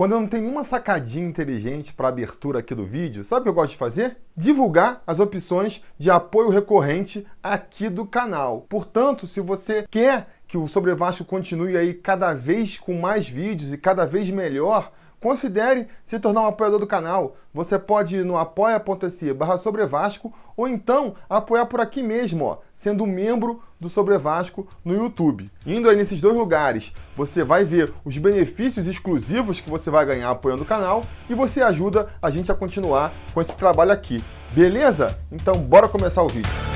Quando eu não tenho nenhuma sacadinha inteligente para abertura aqui do vídeo, sabe o que eu gosto de fazer? Divulgar as opções de apoio recorrente aqui do canal. Portanto, se você quer que o Sobre Vasco continue aí cada vez com mais vídeos e cada vez melhor, Considere se tornar um apoiador do canal. Você pode ir no apoia.se barra ou então apoiar por aqui mesmo, ó, sendo membro do Sobre Vasco no YouTube. Indo aí nesses dois lugares, você vai ver os benefícios exclusivos que você vai ganhar apoiando o canal e você ajuda a gente a continuar com esse trabalho aqui. Beleza? Então bora começar o vídeo.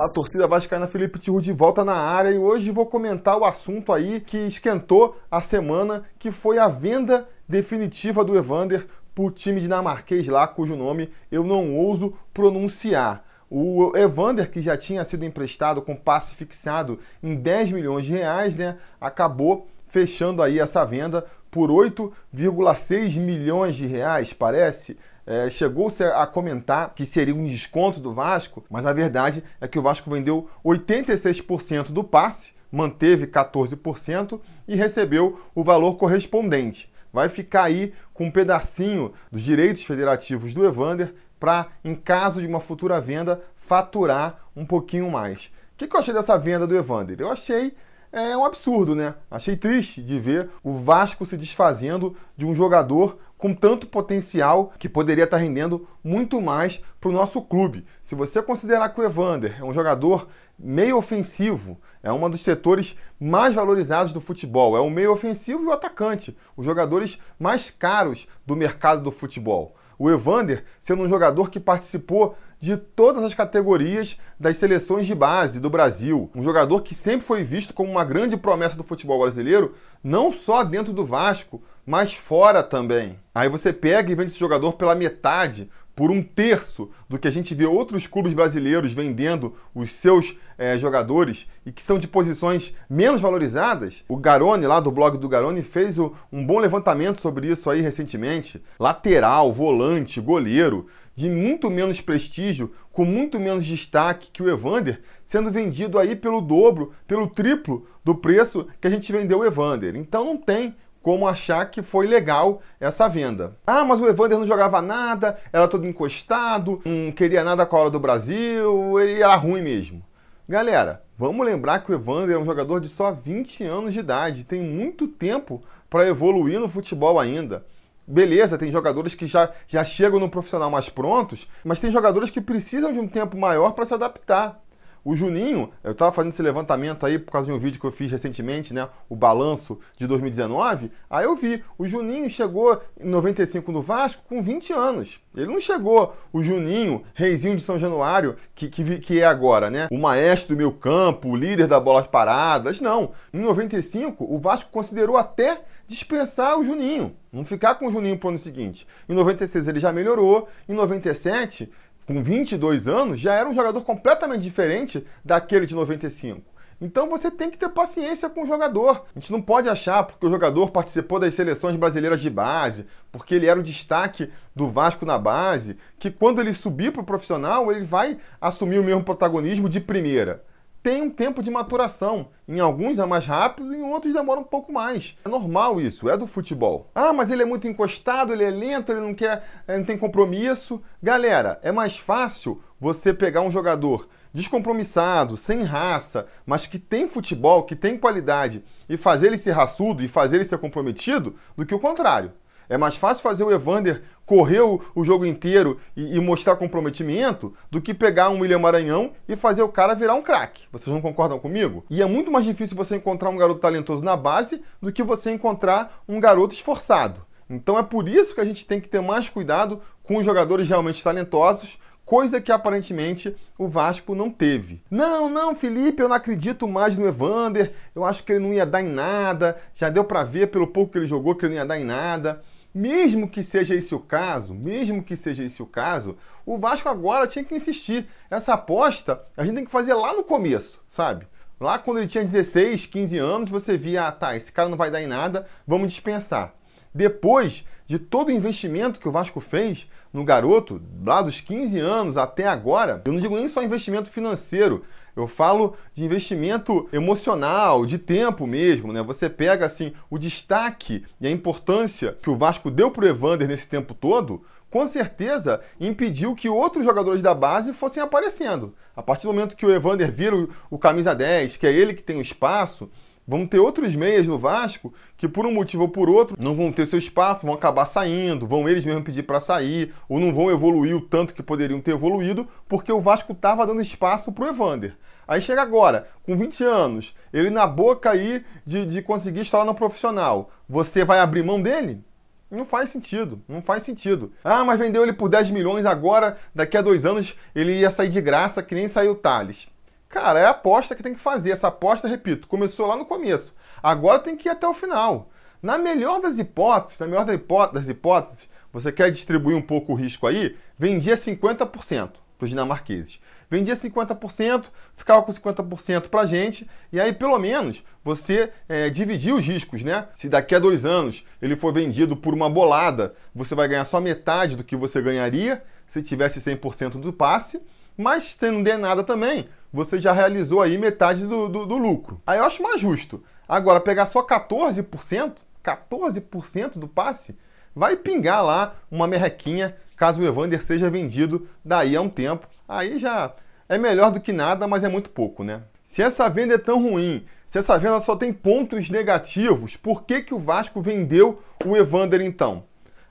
Fala, torcida vascaína Felipe Tiru de volta na área e hoje vou comentar o assunto aí que esquentou a semana, que foi a venda definitiva do Evander por time dinamarquês lá, cujo nome eu não ouso pronunciar. O Evander, que já tinha sido emprestado com passe fixado em 10 milhões de reais, né, acabou fechando aí essa venda por 8,6 milhões de reais, parece. É, Chegou-se a comentar que seria um desconto do Vasco, mas a verdade é que o Vasco vendeu 86% do passe, manteve 14% e recebeu o valor correspondente. Vai ficar aí com um pedacinho dos direitos federativos do Evander para, em caso de uma futura venda, faturar um pouquinho mais. O que, que eu achei dessa venda do Evander? Eu achei é um absurdo, né? Achei triste de ver o Vasco se desfazendo de um jogador com tanto potencial que poderia estar rendendo muito mais para o nosso clube. Se você considerar que o Evander é um jogador meio ofensivo, é um dos setores mais valorizados do futebol, é o meio ofensivo e o atacante, os jogadores mais caros do mercado do futebol. O Evander sendo um jogador que participou de todas as categorias das seleções de base do Brasil. Um jogador que sempre foi visto como uma grande promessa do futebol brasileiro, não só dentro do Vasco, mas fora também. Aí você pega e vende esse jogador pela metade, por um terço do que a gente vê outros clubes brasileiros vendendo os seus é, jogadores e que são de posições menos valorizadas. O Garone, lá do blog do Garone, fez o, um bom levantamento sobre isso aí recentemente. Lateral, volante, goleiro de muito menos prestígio, com muito menos destaque que o Evander, sendo vendido aí pelo dobro, pelo triplo do preço que a gente vendeu o Evander. Então não tem como achar que foi legal essa venda. Ah, mas o Evander não jogava nada, era todo encostado, não queria nada com a hora do Brasil, ele era ruim mesmo. Galera, vamos lembrar que o Evander é um jogador de só 20 anos de idade, tem muito tempo para evoluir no futebol ainda. Beleza, tem jogadores que já, já chegam no profissional mais prontos, mas tem jogadores que precisam de um tempo maior para se adaptar. O Juninho, eu estava fazendo esse levantamento aí por causa de um vídeo que eu fiz recentemente, né? O balanço de 2019. Aí eu vi, o Juninho chegou em 95 no Vasco com 20 anos. Ele não chegou, o Juninho, reizinho de São Januário, que, que, que é agora, né? O maestro do meu campo, o líder da bolas paradas. Não. Em 95, o Vasco considerou até dispensar o Juninho, não ficar com o Juninho para o ano seguinte. Em 96 ele já melhorou, em 97, com 22 anos, já era um jogador completamente diferente daquele de 95. Então você tem que ter paciência com o jogador. A gente não pode achar porque o jogador participou das seleções brasileiras de base, porque ele era o destaque do Vasco na base, que quando ele subir para o profissional, ele vai assumir o mesmo protagonismo de primeira tem um tempo de maturação. Em alguns é mais rápido, em outros demora um pouco mais. É normal isso, é do futebol. Ah, mas ele é muito encostado, ele é lento, ele não quer, ele não tem compromisso. Galera, é mais fácil você pegar um jogador descompromissado, sem raça, mas que tem futebol, que tem qualidade, e fazer ele ser raçudo e fazer ele ser comprometido, do que o contrário. É mais fácil fazer o Evander correr o, jogo inteiro e, e, mostrar comprometimento do que pegar um William Maranhão e fazer o cara virar um craque. Vocês não concordam comigo? E é muito mais difícil você encontrar um garoto talentoso na base do que você encontrar um garoto esforçado. Então é por isso que a gente tem que ter mais cuidado com os jogadores realmente talentosos, coisa que aparentemente o Vasco não teve. Não, não, Felipe, eu não acredito mais no Evander, eu acho que ele não ia dar em nada, já deu para ver pelo pouco que ele jogou que ele não ia dar em nada. Mesmo que seja esse o caso, mesmo que seja esse o caso, o Vasco agora tinha que insistir. Essa aposta a gente tem que fazer lá no começo, sabe? Lá quando ele tinha 16, 15 anos, você via, ah, tá, esse cara não vai dar em nada, vamos dispensar. Depois de todo o investimento que o Vasco fez no garoto, lá dos 15 anos até agora, eu não digo nem só investimento financeiro, eu falo de investimento emocional, de tempo mesmo, né? Você pega assim o destaque e a importância que o Vasco deu para o Evander nesse tempo todo, com certeza impediu que outros jogadores da base fossem aparecendo. A partir do momento que o Evander vira o, o camisa 10, que é ele que tem o espaço, vão ter outros meias no Vasco que por um motivo ou por outro não vão ter seu espaço, vão acabar saindo, vão eles mesmos pedir para sair, ou não vão evoluir o tanto que poderiam ter evoluído, porque o Vasco estava dando espaço para o Evander. Aí chega agora, com 20 anos, ele na boca aí de, de conseguir estar no profissional. Você vai abrir mão dele? Não faz sentido, não faz sentido. Ah, mas vendeu ele por 10 milhões agora, daqui a dois anos ele ia sair de graça, que nem saiu o Thales. Cara, é a aposta que tem que fazer. Essa aposta, repito, começou lá no começo. Agora tem que ir até o final. Na melhor das hipóteses, na melhor das hipóteses, você quer distribuir um pouco o risco aí, vendia 50% para os dinamarqueses. Vendia 50%, ficava com 50% para a gente, e aí pelo menos você é, os riscos, né? Se daqui a dois anos ele for vendido por uma bolada, você vai ganhar só metade do que você ganharia se tivesse 100% do passe, mas se não der nada também, você já realizou aí metade do, do, do lucro. Aí eu acho mais justo. Agora, pegar só 14%, 14% do passe, vai pingar lá uma merrequinha caso o Evander seja vendido daí a um tempo. Aí já é melhor do que nada, mas é muito pouco, né? Se essa venda é tão ruim, se essa venda só tem pontos negativos, por que, que o Vasco vendeu o Evander então?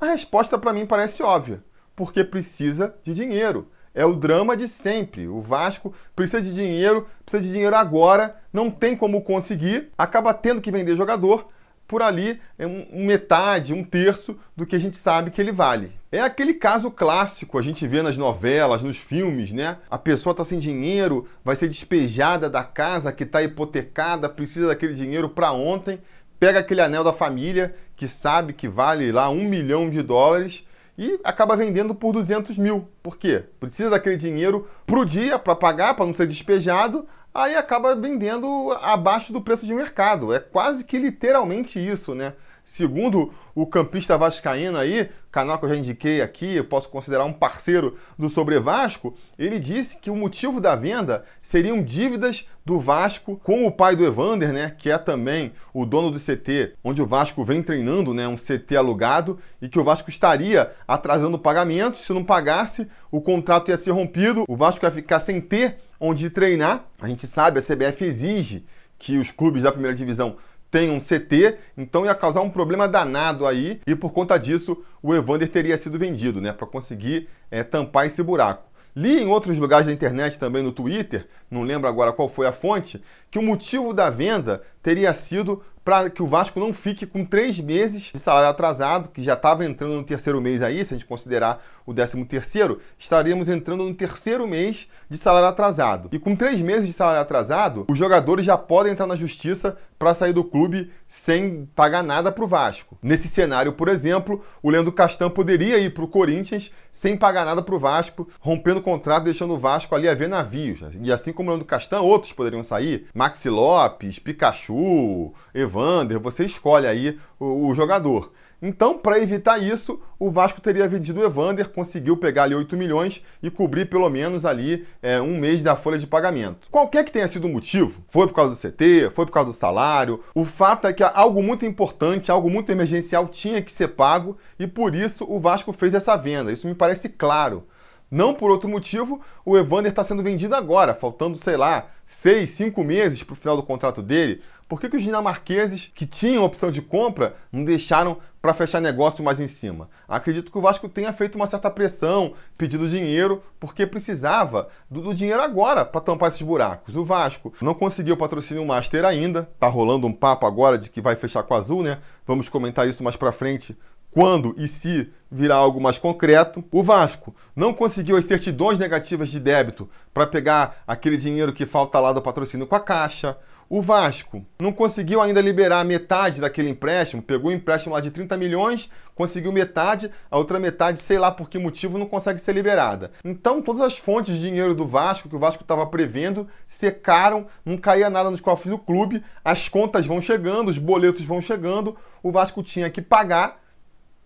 A resposta para mim parece óbvia. Porque precisa de dinheiro. É o drama de sempre. O Vasco precisa de dinheiro, precisa de dinheiro agora, não tem como conseguir, acaba tendo que vender jogador por ali é um, metade, um terço do que a gente sabe que ele vale. É aquele caso clássico, a gente vê nas novelas, nos filmes, né? A pessoa está sem dinheiro, vai ser despejada da casa que está hipotecada, precisa daquele dinheiro para ontem, pega aquele anel da família que sabe que vale lá um milhão de dólares e acaba vendendo por 200 mil. Por quê? Precisa daquele dinheiro pro dia para pagar, para não ser despejado, aí acaba vendendo abaixo do preço de mercado. É quase que literalmente isso, né? Segundo o campista vascaíno aí, canal que eu já indiquei aqui, eu posso considerar um parceiro do Sobre Vasco, ele disse que o motivo da venda seriam dívidas do Vasco com o pai do Evander, né, que é também o dono do CT, onde o Vasco vem treinando, né, um CT alugado, e que o Vasco estaria atrasando pagamentos, se não pagasse, o contrato ia ser rompido, o Vasco ia ficar sem ter onde treinar. A gente sabe, a CBF exige que os clubes da primeira divisão tem um CT, então ia causar um problema danado aí e por conta disso o Evander teria sido vendido, né, para conseguir é, tampar esse buraco. Li em outros lugares da internet, também no Twitter, não lembro agora qual foi a fonte, que o motivo da venda teria sido para que o Vasco não fique com três meses de salário atrasado, que já estava entrando no terceiro mês aí, se a gente considerar o décimo terceiro, estaríamos entrando no terceiro mês de salário atrasado. E com três meses de salário atrasado, os jogadores já podem entrar na justiça para sair do clube sem pagar nada para o Vasco. Nesse cenário, por exemplo, o Leandro Castan poderia ir para o Corinthians sem pagar nada para o Vasco, rompendo o contrato, deixando o Vasco ali a ver navios. E assim como o Leandro Castan, outros poderiam sair. Maxi Lopes, Pikachu, Evander, você escolhe aí o, o jogador. Então, para evitar isso, o Vasco teria vendido o Evander, conseguiu pegar ali 8 milhões e cobrir pelo menos ali é, um mês da folha de pagamento. Qualquer que tenha sido o motivo, foi por causa do CT, foi por causa do salário, o fato é que algo muito importante, algo muito emergencial tinha que ser pago e por isso o Vasco fez essa venda. Isso me parece claro. Não por outro motivo, o Evander está sendo vendido agora, faltando, sei lá, seis, cinco meses para o final do contrato dele. Por que, que os dinamarqueses, que tinham opção de compra, não deixaram para fechar negócio mais em cima? Acredito que o Vasco tenha feito uma certa pressão, pedido dinheiro, porque precisava do, do dinheiro agora para tampar esses buracos. O Vasco não conseguiu patrocínio Master ainda, tá rolando um papo agora de que vai fechar com a Azul, né? Vamos comentar isso mais para frente quando e se virar algo mais concreto. O Vasco não conseguiu as certidões negativas de débito para pegar aquele dinheiro que falta lá do patrocínio com a Caixa. O Vasco não conseguiu ainda liberar metade daquele empréstimo, pegou o empréstimo lá de 30 milhões, conseguiu metade, a outra metade, sei lá por que motivo, não consegue ser liberada. Então, todas as fontes de dinheiro do Vasco, que o Vasco estava prevendo, secaram, não caía nada nos cofres do clube, as contas vão chegando, os boletos vão chegando, o Vasco tinha que pagar,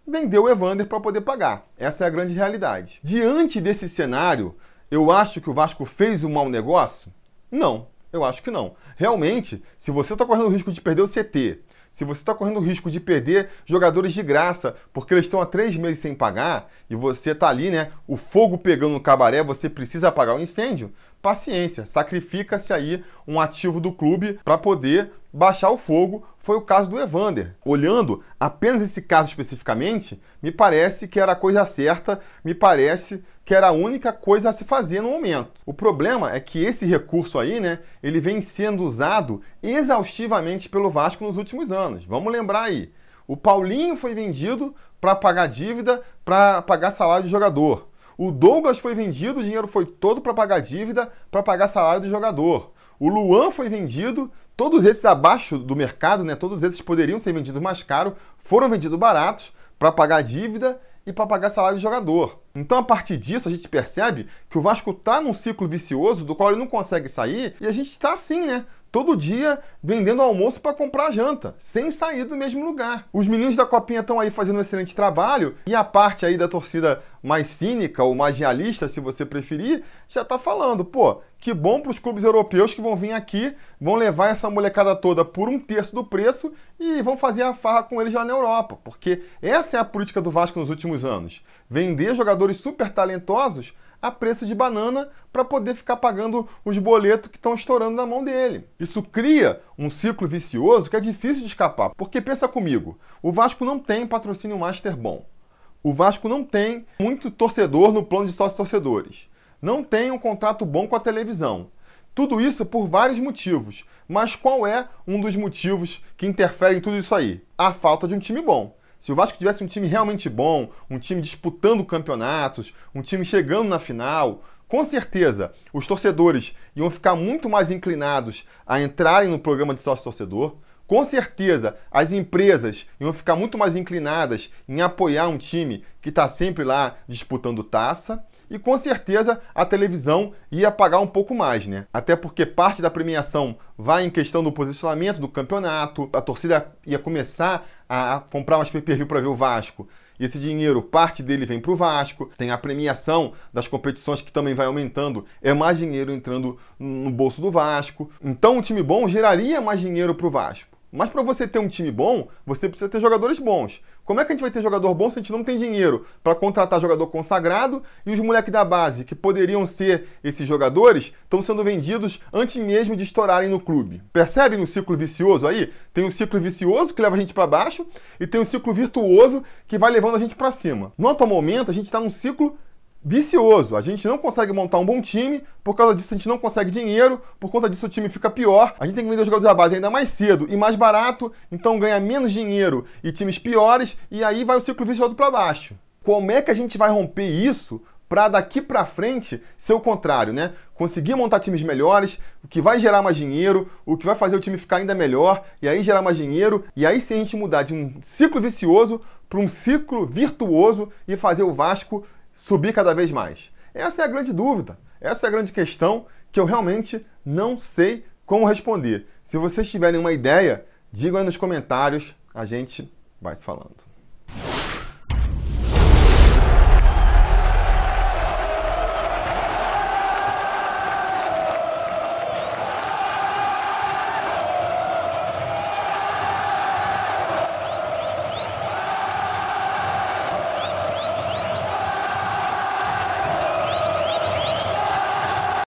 vendeu o Evander para poder pagar. Essa é a grande realidade. Diante desse cenário, eu acho que o Vasco fez um mau negócio? Não. Eu acho que não. Realmente, se você está correndo o risco de perder o CT, se você está correndo o risco de perder jogadores de graça, porque eles estão há três meses sem pagar, e você está ali, né? O fogo pegando no cabaré, você precisa apagar o incêndio, paciência, sacrifica-se aí um ativo do clube para poder baixar o fogo. Foi o caso do Evander. Olhando apenas esse caso especificamente, me parece que era a coisa certa, me parece que era a única coisa a se fazer no momento. O problema é que esse recurso aí, né, ele vem sendo usado exaustivamente pelo Vasco nos últimos anos. Vamos lembrar aí. O Paulinho foi vendido para pagar dívida, para pagar salário de jogador. O Douglas foi vendido, o dinheiro foi todo para pagar dívida, para pagar salário do jogador. O Luan foi vendido, todos esses abaixo do mercado, né, todos esses poderiam ser vendidos mais caro, foram vendidos baratos para pagar dívida e para pagar salário de jogador. Então, a partir disso, a gente percebe que o Vasco está num ciclo vicioso do qual ele não consegue sair e a gente está assim, né? Todo dia vendendo almoço para comprar janta, sem sair do mesmo lugar. Os meninos da Copinha estão aí fazendo um excelente trabalho e a parte aí da torcida mais cínica ou mais realista, se você preferir, já está falando, pô, que bom para os clubes europeus que vão vir aqui, vão levar essa molecada toda por um terço do preço e vão fazer a farra com eles lá na Europa, porque essa é a política do Vasco nos últimos anos. Vender jogadores super talentosos a preço de banana para poder ficar pagando os boletos que estão estourando na mão dele. Isso cria um ciclo vicioso que é difícil de escapar. Porque pensa comigo, o Vasco não tem patrocínio master bom. O Vasco não tem muito torcedor no plano de sócios torcedores. Não tem um contrato bom com a televisão. Tudo isso por vários motivos. Mas qual é um dos motivos que interfere em tudo isso aí? A falta de um time bom. Se o Vasco tivesse um time realmente bom, um time disputando campeonatos, um time chegando na final, com certeza os torcedores iam ficar muito mais inclinados a entrarem no programa de sócio-torcedor. Com certeza as empresas iam ficar muito mais inclinadas em apoiar um time que está sempre lá disputando taça e com certeza a televisão ia pagar um pouco mais, né? Até porque parte da premiação vai em questão do posicionamento do campeonato, a torcida ia começar a comprar mais pay-per-view para ver o Vasco. Esse dinheiro, parte dele vem para o Vasco, tem a premiação das competições que também vai aumentando, é mais dinheiro entrando no bolso do Vasco. Então, um time bom geraria mais dinheiro para o Vasco. Mas para você ter um time bom, você precisa ter jogadores bons. Como é que a gente vai ter jogador bom se a gente não tem dinheiro para contratar jogador consagrado e os moleques da base, que poderiam ser esses jogadores, estão sendo vendidos antes mesmo de estourarem no clube? Percebem o ciclo vicioso aí? Tem um ciclo vicioso que leva a gente para baixo e tem um ciclo virtuoso que vai levando a gente para cima. No atual momento, a gente está num ciclo vicioso. A gente não consegue montar um bom time, por causa disso a gente não consegue dinheiro, por conta disso o time fica pior. A gente tem que vender os jogadores da base ainda mais cedo e mais barato, então ganha menos dinheiro e times piores, e aí vai o ciclo vicioso para baixo. Como é que a gente vai romper isso para daqui para frente ser o contrário, né? Conseguir montar times melhores, o que vai gerar mais dinheiro, o que vai fazer o time ficar ainda melhor, e aí gerar mais dinheiro, e aí sim a gente mudar de um ciclo vicioso para um ciclo virtuoso e fazer o Vasco subir cada vez mais? Essa é a grande dúvida, essa é a grande questão que eu realmente não sei como responder. Se vocês tiverem uma ideia, digam aí nos comentários, a gente vai se falando.